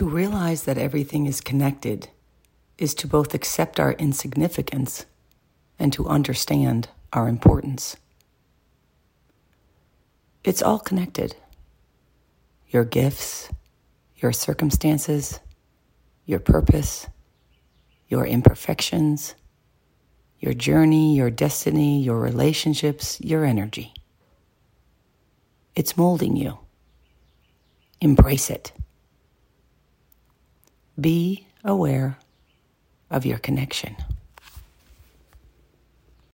To realize that everything is connected is to both accept our insignificance and to understand our importance. It's all connected. Your gifts, your circumstances, your purpose, your imperfections, your journey, your destiny, your relationships, your energy. It's molding you. Embrace it. Be aware of your connection.